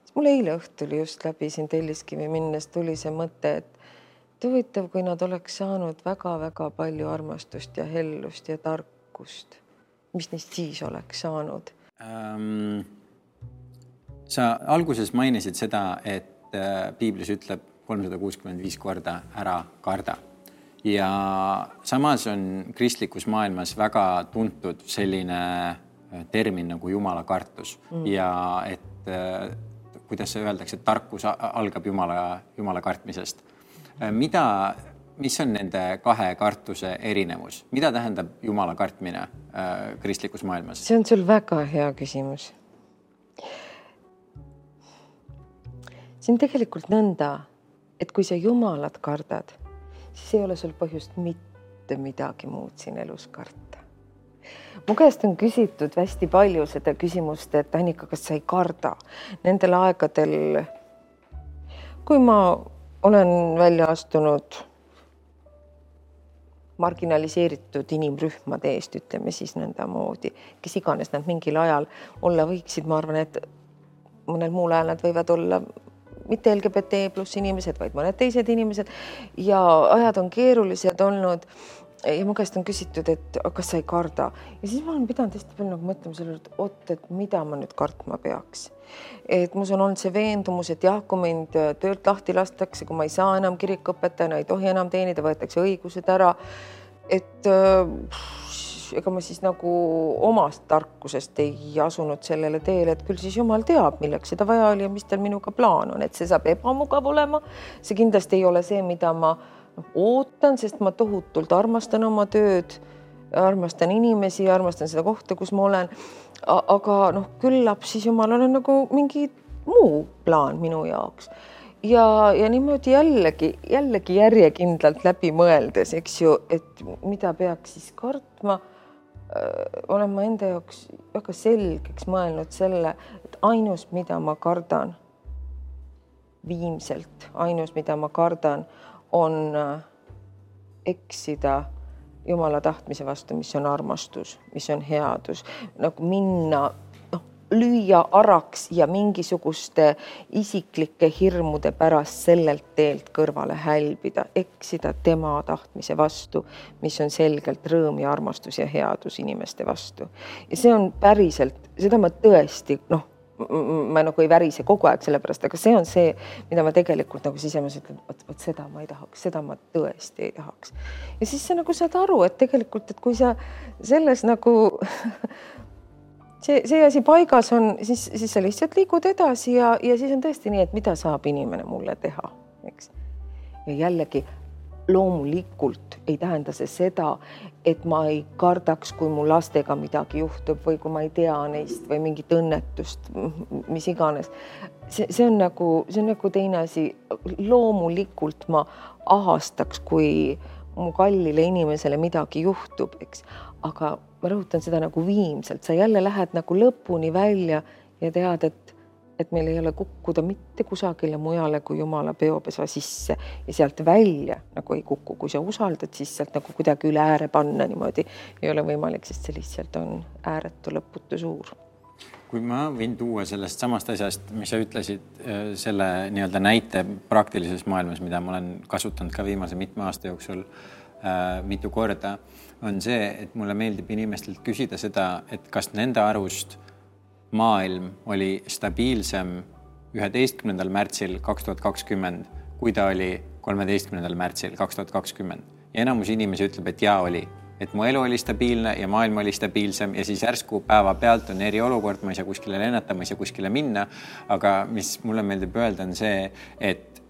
siis mul eile õhtul just läbi siin Telliskivi minnes tuli see mõte, et huvitav, kui nad oleks saanud väga-väga palju armastust ja hellust ja tarkust, mis neist siis oleks saanud ähm,? sa alguses mainisid seda, et äh, piiblis ütleb kolmsada kuuskümmend viis korda ära karda ja samas on kristlikus maailmas väga tuntud selline äh, termin nagu jumala kartus mm. ja et äh, kuidas öeldakse, et tarkus algab jumala, jumala kartmisest. mida, mis on nende kahe kartuse erinevus, mida tähendab Jumala kartmine äh, kristlikus maailmas? see on sul väga hea küsimus. see on tegelikult nõnda, et kui sa Jumalat kardad, siis ei ole sul põhjust mitte midagi muud siin elus karta. mu käest on küsitud hästi palju seda küsimust, et Annika, kas sa ei karda nendel aegadel, kui ma olen välja astunud marginaliseeritud inimrühmade eest, ütleme siis nõndamoodi, kes iganes nad mingil ajal olla võiksid, ma arvan, et mõnel muul ajal nad võivad olla mitte LGBT pluss inimesed, vaid mõned teised inimesed ja ajad on keerulised olnud ja mu käest on küsitud, et kas sa ei karda ja siis ma olen pidanud hästi palju nagu mõtlema selle juurde, et oot, et mida ma nüüd kartma peaks. et mus on olnud see veendumus, et jah, kui mind töölt lahti lastakse, kui ma ei saa enam kirikuõpetajana, ei tohi enam teenida, võetakse õigused ära. et äh, ega ma siis nagu omast tarkusest ei asunud sellele teele, et küll siis jumal teab, milleks seda vaja oli ja mis tal minuga plaan on, et see saab ebamugav olema. see kindlasti ei ole see, mida ma ootan, sest ma tohutult armastan oma tööd, armastan inimesi, armastan seda kohta, kus ma olen. aga noh, küllap siis jumalal on nagu mingi muu plaan minu jaoks ja, ja niimoodi jällegi, jällegi järjekindlalt läbi mõeldes, eks ju, et mida peaks siis kartma olen ma enda jaoks väga selgeks mõelnud selle, et ainus, mida ma kardan viimselt, ainus, mida ma kardan, on äh, eksida Jumala tahtmise vastu, mis on armastus, mis on headus, nagu minna lüüa araks ja mingisuguste isiklike hirmude pärast sellelt teelt kõrvale hälbida, eksida tema tahtmise vastu, mis on selgelt rõõm ja armastus ja headus inimeste vastu. ja see on päriselt, seda ma tõesti noh ma nagu ei värise kogu aeg selle pärast, aga see on see, mida ma tegelikult nagu sisemas ütlen, vot, vot seda ma ei tahaks, seda ma tõesti ei tahaks. ja siis sa nagu saad aru, et tegelikult, et kui sa selles nagu see, see asi paigas on, siis, siis sa lihtsalt liigud edasi ja, ja siis on tõesti nii, et mida saab inimene mulle teha, eks. ja jällegi loomulikult ei tähenda see seda, et ma ei kardaks, kui mu lastega midagi juhtub või kui ma ei tea neist või mingit õnnetust, mis iganes. see, see on nagu, see on nagu teine asi. loomulikult ma ahastaks, kui mu kallile inimesele midagi juhtub, eks, aga ma rõhutan seda nagu viimselt, sa jälle lähed nagu lõpuni välja ja tead, et et meil ei ole kukkuda mitte kusagile mujale kui Jumala peopesa sisse ja sealt välja nagu ei kuku, kui sa usaldad, siis sealt nagu kuidagi üle ääre panna niimoodi ei ole võimalik, sest see lihtsalt on ääretu lõputu suur. Kui ma võin tuua sellest samast asjast, mis sa ütlesid, äh, selle nii-öelda näite praktilises maailmas, mida ma olen kasutanud ka viimase mitme aasta jooksul äh, mitu korda, on see, et mulle meeldib inimestelt küsida seda, et kas nende arust maailm oli stabiilsem üheteistkümnendal märtsil kaks tuhat kakskümmend, kui ta oli kolmeteistkümnendal märtsil kaks tuhat kakskümmend. ja enamus inimesi ütleb, et jaa oli, et mu elu oli stabiilne ja maailm oli stabiilsem ja siis järsku päevapealt on eriolukord, ma ei saa kuskile lennata, ma ei saa kuskile minna. aga mis mulle meeldib öelda, on see, et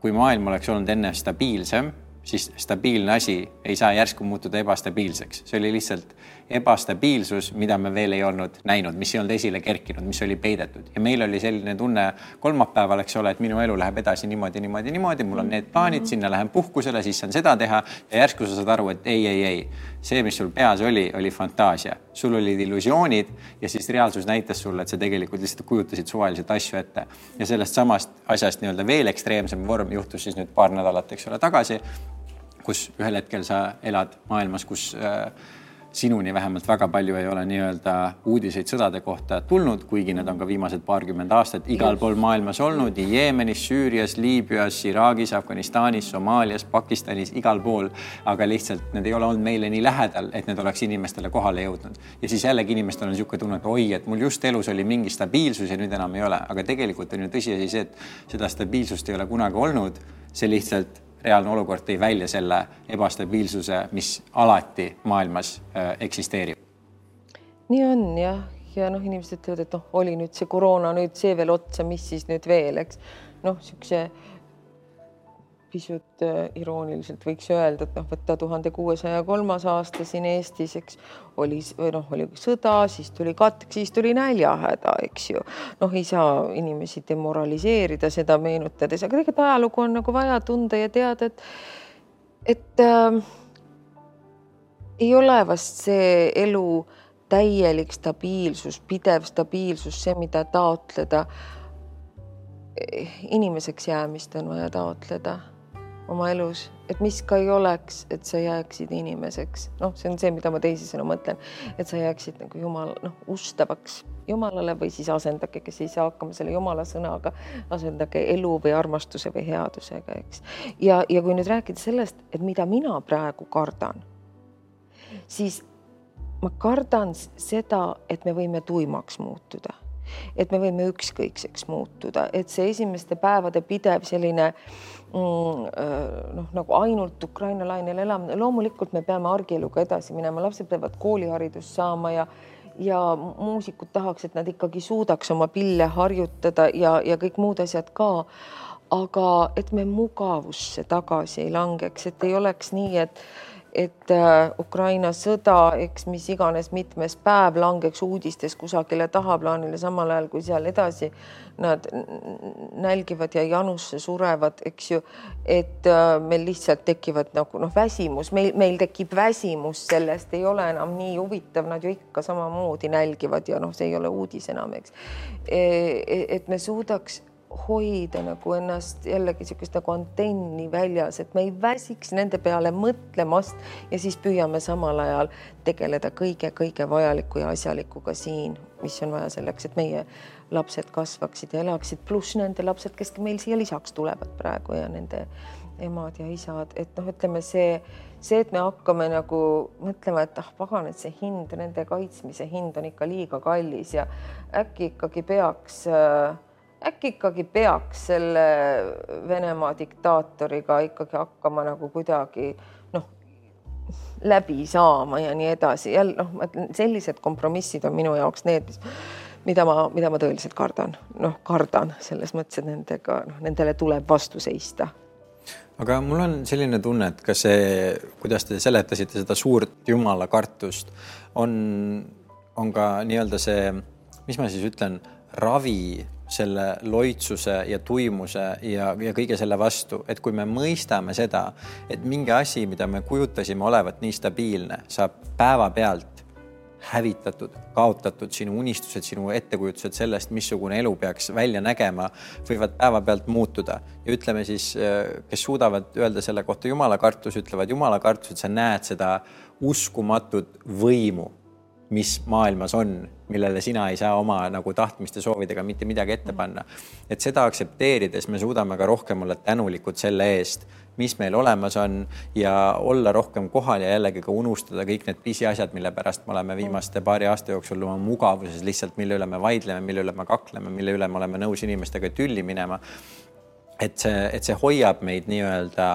kui maailm oleks olnud enne stabiilsem siis stabiilne asi ei saa järsku muutuda ebastabiilseks, see oli lihtsalt ebastabiilsus, mida me veel ei olnud näinud, mis ei olnud esile kerkinud, mis oli peidetud. Ja meil oli selline tunne kolmapäeval, eks ole, et minu elu läheb edasi niimoodi, niimoodi, niimoodi, mul on need plaanid, sinna lähen puhkusele, siis saan seda teha. Ja järsku sa saad aru, et ei, ei, ei, see, mis sul peas oli, oli fantaasia, sul olid illusioonid ja siis reaalsus näitas sulle, et sa tegelikult lihtsalt kujutasid suvaliselt asju ette. Ja sellest samast asjast nii-öelda veel ekstreemsem vorm juhtus siis nüüd paar nädalat, eks ole, tagasi kus ühel hetkel sa elad maailmas, kus äh, sinuni vähemalt väga palju ei ole nii-öelda uudiseid sõdade kohta tulnud, kuigi need on ka viimased paarkümmend aastat igal pool maailmas olnud, Jeemenis, Süürias, Liibüas, Iraagis, Afganistanis, Somaalias, Pakistanis, igal pool. aga lihtsalt need ei ole olnud meile nii lähedal, et need oleks inimestele kohale jõudnud. ja siis jällegi inimestel on niisugune tunne, et oi, et mul just elus oli mingi stabiilsus ja nüüd enam ei ole, aga tegelikult on ju tõsiasi see, et seda stabiilsust ei ole kunagi olnud. see lihtsalt reaalne olukord tõi välja selle ebastabiilsuse, mis alati maailmas äh, eksisteerib. nii on jah, ja noh, inimesed ütlevad, et noh, oli nüüd see koroona, nüüd see veel otsa, mis siis nüüd veel, eks noh, niisuguse pisut äh, irooniliselt võiks öelda, et noh, võtta tuhande kuuesaja kolmas aasta siin Eestis, eks oli või noh, oli sõda, siis tuli katk, siis tuli näljahäda, eks ju. noh, ei saa inimesi demoraliseerida seda meenutades, aga tegelikult ajalugu on nagu vaja tunda ja teada, et et äh, ei ole vast see elu täielik stabiilsus, pidev stabiilsus, see, mida taotleda inimeseks jäämist on vaja taotleda oma elus, et mis ka ei oleks, et sa jääksid inimeseks. noh, see on see, mida ma teisisõnu mõtlen, et sa jääksid nagu jumal, noh, ustavaks Jumalale või siis asendage, kes ei saa hakkama selle Jumala sõnaga, asendage elu või armastuse või headusega, eks. ja, ja kui nüüd rääkida sellest, et mida mina praegu kardan, siis ma kardan seda, et me võime tuimaks muutuda et me võime ükskõikseks muutuda, et see esimeste päevade pidev selline mm, äh, noh, nagu ainult Ukraina lainel elamine, loomulikult me peame argieluga edasi minema, lapsed peavad kooliharidust saama ja ja muusikud tahaks, et nad ikkagi suudaks oma pille harjutada ja, ja kõik muud asjad ka. aga et me mugavusse tagasi ei langeks, et ei oleks nii, et et äh, Ukraina sõda, eks mis iganes mitmes päev langeks uudistes kusagile tahaplaanile, samal ajal kui seal edasi nad nälgivad ja janusse surevad, eks ju. et äh, meil lihtsalt tekivad nagu noh, väsimus, meil, meil tekib väsimus sellest, ei ole enam nii huvitav, nad ju ikka samamoodi nälgivad ja noh, see ei ole uudis enam, eks. E, e, et me suudaks hoida nagu ennast jällegi niisugust nagu antenni väljas, et me ei väsiks nende peale mõtlemast ja siis püüame samal ajal tegeleda kõige-kõige vajaliku ja asjalikuga siin, mis on vaja selleks, et meie lapsed kasvaksid ja elaksid, pluss nende lapsed, kes meil siia lisaks tulevad praegu ja nende emad ja isad, et noh, ütleme see, see, et me hakkame nagu mõtlema, et ah pagan, et see hind, nende kaitsmise hind on ikka liiga kallis ja äkki ikkagi peaks äh, äkki ikkagi peaks selle Venemaa diktaatoriga ikkagi hakkama nagu kuidagi noh, läbi saama ja nii edasi. jälle noh, sellised kompromissid on minu jaoks need, mida ma, mida ma tõeliselt kardan, noh, kardan selles mõttes, et nendega, noh, nendele tuleb vastu seista aga mul on selline tunne, et kas see, kuidas te seletasite seda suurt jumala kartust, on, on ka nii-öelda see, mis ma siis ütlen, ravi selle loitsuse ja tuimuse ja, ja kõige selle vastu, et kui me mõistame seda, et mingi asi, mida me kujutasime olevat nii stabiilne, saab päevapealt hävitatud, kaotatud, sinu unistused, sinu ettekujutused sellest, missugune elu peaks välja nägema, võivad päevapealt muutuda. Ja ütleme siis, kes suudavad öelda selle kohta jumala kartus, ütlevad jumala kartus, et sa näed seda uskumatut võimu mis maailmas on, millele sina ei saa oma nagu tahtmiste soovidega mitte midagi ette panna. et seda aktsepteerides me suudame ka rohkem olla tänulikud selle eest, mis meil olemas on ja olla rohkem kohal ja jällegi ka unustada kõik need pisiasjad, mille pärast me oleme viimaste paari aasta jooksul oma mugavuses lihtsalt, mille üle me vaidleme, mille üle me kakleme, mille üle me oleme nõus inimestega tülli minema. et see, et see hoiab meid nii-öelda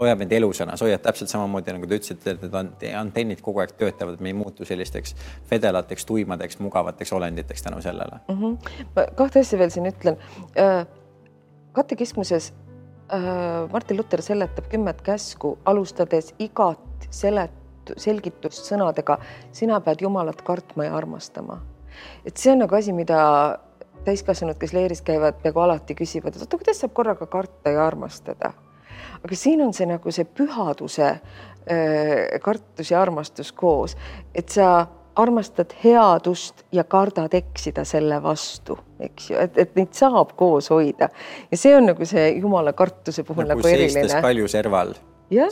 hoiab meid elusana, sa hoiad täpselt samamoodi nagu te ütlesite, et need antennid kogu aeg töötavad, me ei muutu sellisteks vedelateks, tuimadeks, mugavateks olenditeks tänu sellele mm. -hmm. ma kahte asja veel siin ütlen. Katekismuses Martin Luther seletab kümmet käsku, alustades igat selet-, selgitust sõnadega, sina pead Jumalat kartma ja armastama. et see on nagu asi, mida täiskasvanud, kes leeris käivad, peaaegu alati küsivad, et oota, kuidas saab korraga karta ja armastada aga siin on see nagu see pühaduse äh, kartus ja armastus koos, et sa armastad headust ja kardad eksida selle vastu, eks ju, et, et neid saab koos hoida ja see on nagu see jumala kartuse puhul nagu, nagu eriline. palju serval,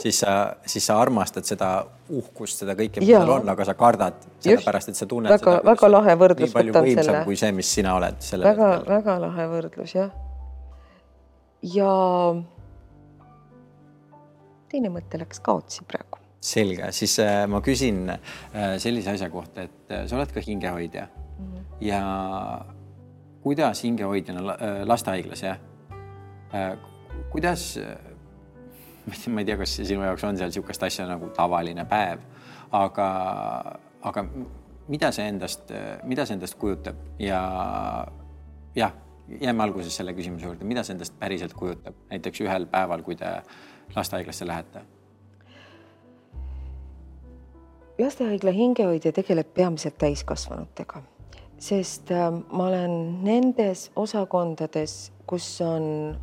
siis sa, siis sa armastad seda uhkust, seda kõike, mis seal on, aga sa kardad sellepärast, et sa tunned väga, seda. väga lahe võrdlus. nii palju võimsam kui see, mis sina oled. väga, väga lahe võrdlus jah. ja, ja teine mõte läks kaotsi praegu. selge, siis äh, ma küsin äh, sellise asja kohta, et äh, sa oled ka hingehoidja. Mm -hmm. ja kuidas hingehoidjana lastehaiglas jah? Kuidas ma ei tea, kas sinu jaoks on seal niisugust asja nagu tavaline päev, aga, aga mida see endast, mida see endast kujutab? Ja jah jääme alguses selle küsimuse juurde, mida see endast päriselt kujutab, näiteks ühel päeval, kui te lastehaiglasse lähete? lastehaigla hingehoidja tegeleb peamiselt täiskasvanutega, sest äh, ma olen nendes osakondades, kus on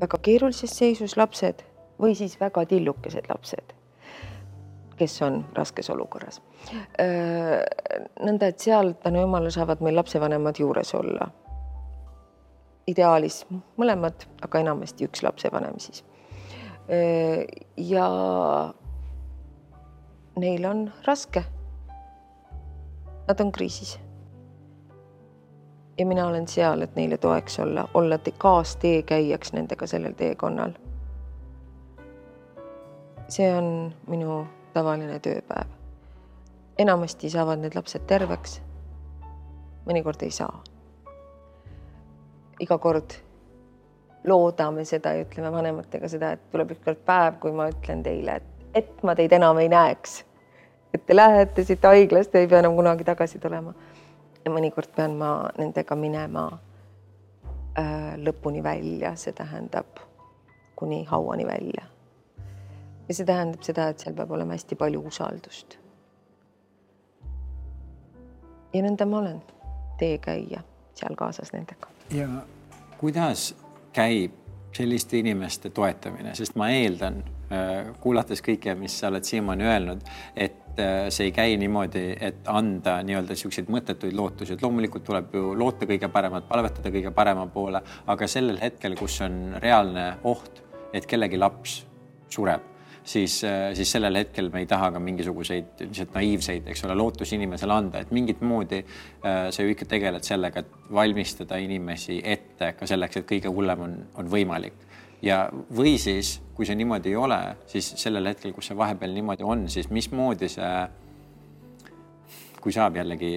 väga keerulises seisus lapsed või siis väga tillukesed lapsed, kes on raskes olukorras. Äh, nõnda, et seal tänu jumalale saavad meil lapsevanemad juures olla ideaalis mõlemad, aga enamasti üks lapsevanem siis. Ja neil on raske. Nad on kriisis. ja mina olen seal, et neile toeks olla, olla kaasteekäijaks nendega sellel teekonnal. see on minu tavaline tööpäev. enamasti saavad need lapsed terveks. mõnikord ei saa iga kord loodame seda ja ütleme vanematega seda, et tuleb ükskord päev, kui ma ütlen teile, et, et ma teid enam ei näeks. et te lähete siit haiglast ja ei pea enam kunagi tagasi tulema. ja mõnikord pean ma nendega minema äh, lõpuni välja, see tähendab kuni hauani välja. ja see tähendab seda, et seal peab olema hästi palju usaldust. ja nõnda ma olen, teekäija seal kaasas nendega ja kuidas käib selliste inimeste toetamine, sest ma eeldan, äh, kuulates kõike, mis sa oled siiamaani öelnud, et äh, see ei käi niimoodi, et anda nii-öelda niisuguseid mõttetuid lootusi, et loomulikult tuleb ju loota kõige paremat, palvetada kõige parema poole, aga sellel hetkel, kus on reaalne oht, et kellegi laps sureb siis, äh, siis sellel hetkel me ei taha ka mingisuguseid lihtsalt naiivseid, eks ole, lootusi inimesele anda, et mingit moodi äh, sa ju ikka tegeled sellega, et valmistada inimesi ette ka selleks, et kõige hullem on, on võimalik. ja, või siis, kui see niimoodi ei ole, siis sellel hetkel, kus see vahepeal niimoodi on, siis mismoodi see kui saab jällegi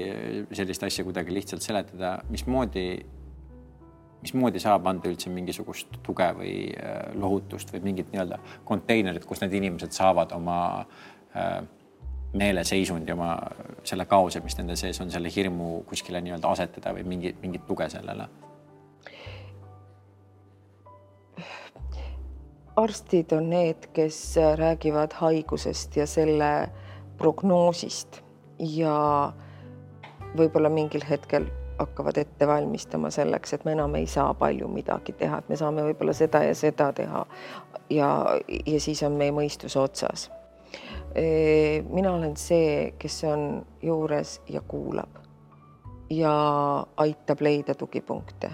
sellist asja kuidagi lihtsalt seletada, mismoodi mismoodi saab anda üldse mingisugust tuge või äh, lohutust või mingit nii-öelda konteinerit, kus need inimesed saavad oma äh, meeleseisundi, oma selle kaose, mis nende sees on, selle hirmu kuskile nii-öelda asetada või mingi, mingit tuge sellele? arstid on need, kes räägivad haigusest ja selle prognoosist ja võib-olla mingil hetkel hakkavad ette valmistama selleks, et me enam ei saa palju midagi teha, et me saame võib-olla seda ja seda teha. ja, ja siis on meie mõistus otsas. mina olen see, kes on juures ja kuulab ja aitab leida tugipunkte.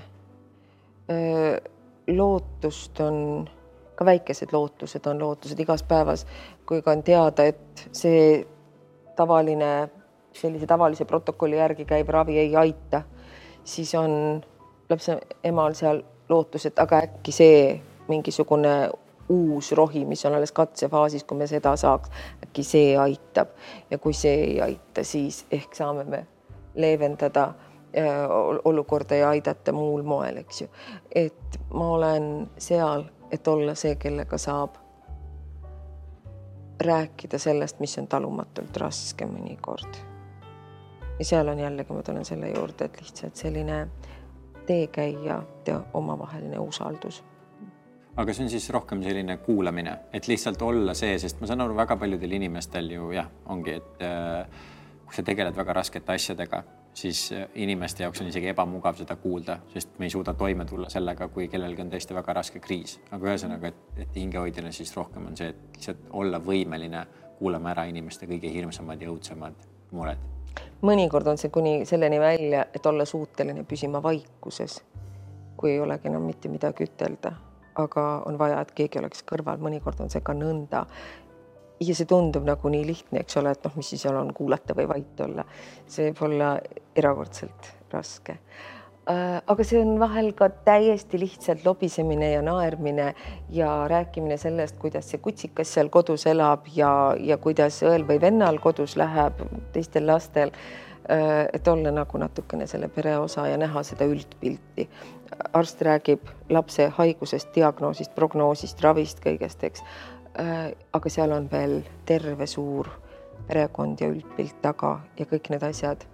lootust on, ka väikesed lootused on lootused igas päevas, kui ka on teada, et see tavaline sellise tavalise protokolli järgi käiv ravi ei aita, siis on lapse emal seal lootus, et aga äkki see mingisugune uus rohi, mis on alles katsefaasis, kui me seda saaks, äkki see aitab ja kui see ei aita, siis ehk saame me leevendada äh, olukorda ja aidata muul moel, eks ju. et ma olen seal, et olla see, kellega saab rääkida sellest, mis on talumatult raske mõnikord ja seal on jällegi, ma tulen selle juurde, et lihtsalt selline teekäijate omavaheline usaldus aga see on siis rohkem selline kuulamine, et lihtsalt olla see, sest ma saan aru, väga paljudel inimestel ju jah, ongi, et äh, kui sa tegeled väga raskete asjadega, siis äh, inimeste jaoks on isegi ebamugav seda kuulda, sest me ei suuda toime tulla sellega, kui kellelgi on tõesti väga raske kriis. aga ühesõnaga, et, et hingehoidjana siis rohkem on see, et lihtsalt olla võimeline kuulama ära inimeste kõige hirmsamad ja õudsemad mured mõnikord on see kuni selleni välja, et olla suuteline püsima vaikuses, kui ei olegi enam mitte midagi ütelda, aga on vaja, et keegi oleks kõrval, mõnikord on see ka nõnda. ja see tundub nagu nii lihtne, eks ole, et noh, mis siis seal on kuulata või vait olla. see võib olla erakordselt raske aga see on vahel ka täiesti lihtsalt lobisemine ja naermine ja rääkimine sellest, kuidas see kutsikas seal kodus elab ja, ja kuidas õel või vennal kodus läheb, teistel lastel. Äh, et olla nagu natukene selle pere osa ja näha seda üldpilti. arst räägib lapse haigusest, diagnoosist, prognoosist, ravist, kõigest, eks. Äh, aga seal on veel terve suur perekond ja üldpilt taga ja kõik need asjad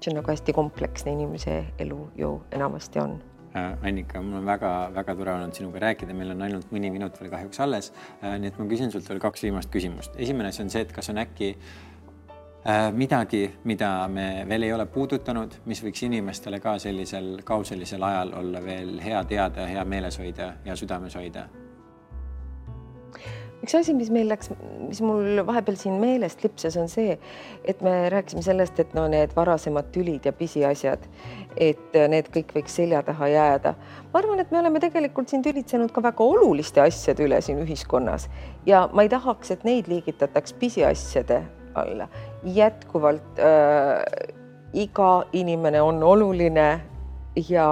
see on nagu hästi kompleksne inimese elu ju enamasti on. Äh, Annika, mul on väga-väga tore olnud sinuga rääkida, meil on ainult mõni minut veel kahjuks alles. Äh, nii et ma küsin sult veel kaks viimast küsimust. esimene, see on see, et kas on äkki äh, midagi, mida me veel ei ole puudutanud, mis võiks inimestele ka sellisel kauselisel ajal olla veel hea teada, hea meeles hoida ja südames hoida üks asi, mis meil läks, mis mul vahepeal siin meelest lipsas, on see, et me rääkisime sellest, et no need varasemad tülid ja pisiasjad, et need kõik võiks selja taha jääda. ma arvan, et me oleme tegelikult siin tülitsenud ka väga oluliste asjade üle siin ühiskonnas ja ma ei tahaks, et neid liigitataks pisiasjade alla. jätkuvalt äh, iga inimene on oluline ja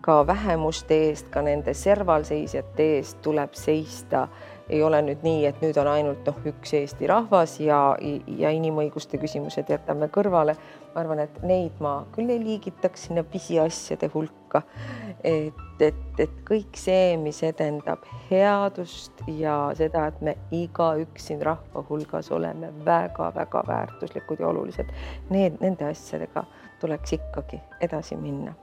ka vähemuste eest, ka nende servalseisjate eest tuleb seista ei ole nüüd nii, et nüüd on ainult noh, üks Eesti rahvas ja, ja inimõiguste küsimused jätame kõrvale. ma arvan, et neid ma küll ei liigitaks sinna pisiasjade hulka. et, et, et kõik see, mis edendab headust ja seda, et me igaüks siin rahva hulgas oleme väga-väga väärtuslikud ja olulised, need, nende asjadega tuleks ikkagi edasi minna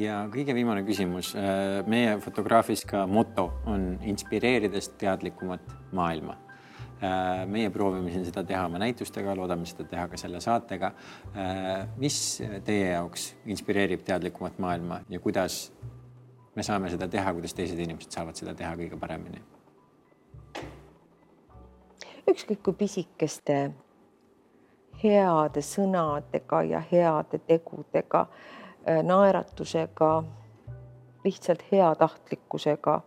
ja kõige viimane küsimus. Äh, meie fotograafis ka moto on inspireerides teadlikumat maailma. Äh, meie proovime siin seda teha oma näitustega, loodame seda teha ka selle saatega. mis teie jaoks inspireerib teadlikumat maailma ja kuidas me saame seda teha, kuidas teised inimesed saavad seda teha kõige paremini? ükskõik kui pisikeste heade sõnadega ja heade tegudega Äh, naeratusega, lihtsalt heatahtlikkusega,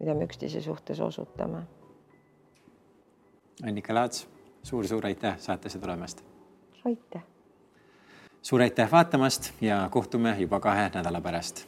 mida me üksteise suhtes osutame. Annika Laats suur,, suur-suur aitäh saatesse tulemast. aitäh. suur aitäh vaatamast ja kohtume juba kahe nädala pärast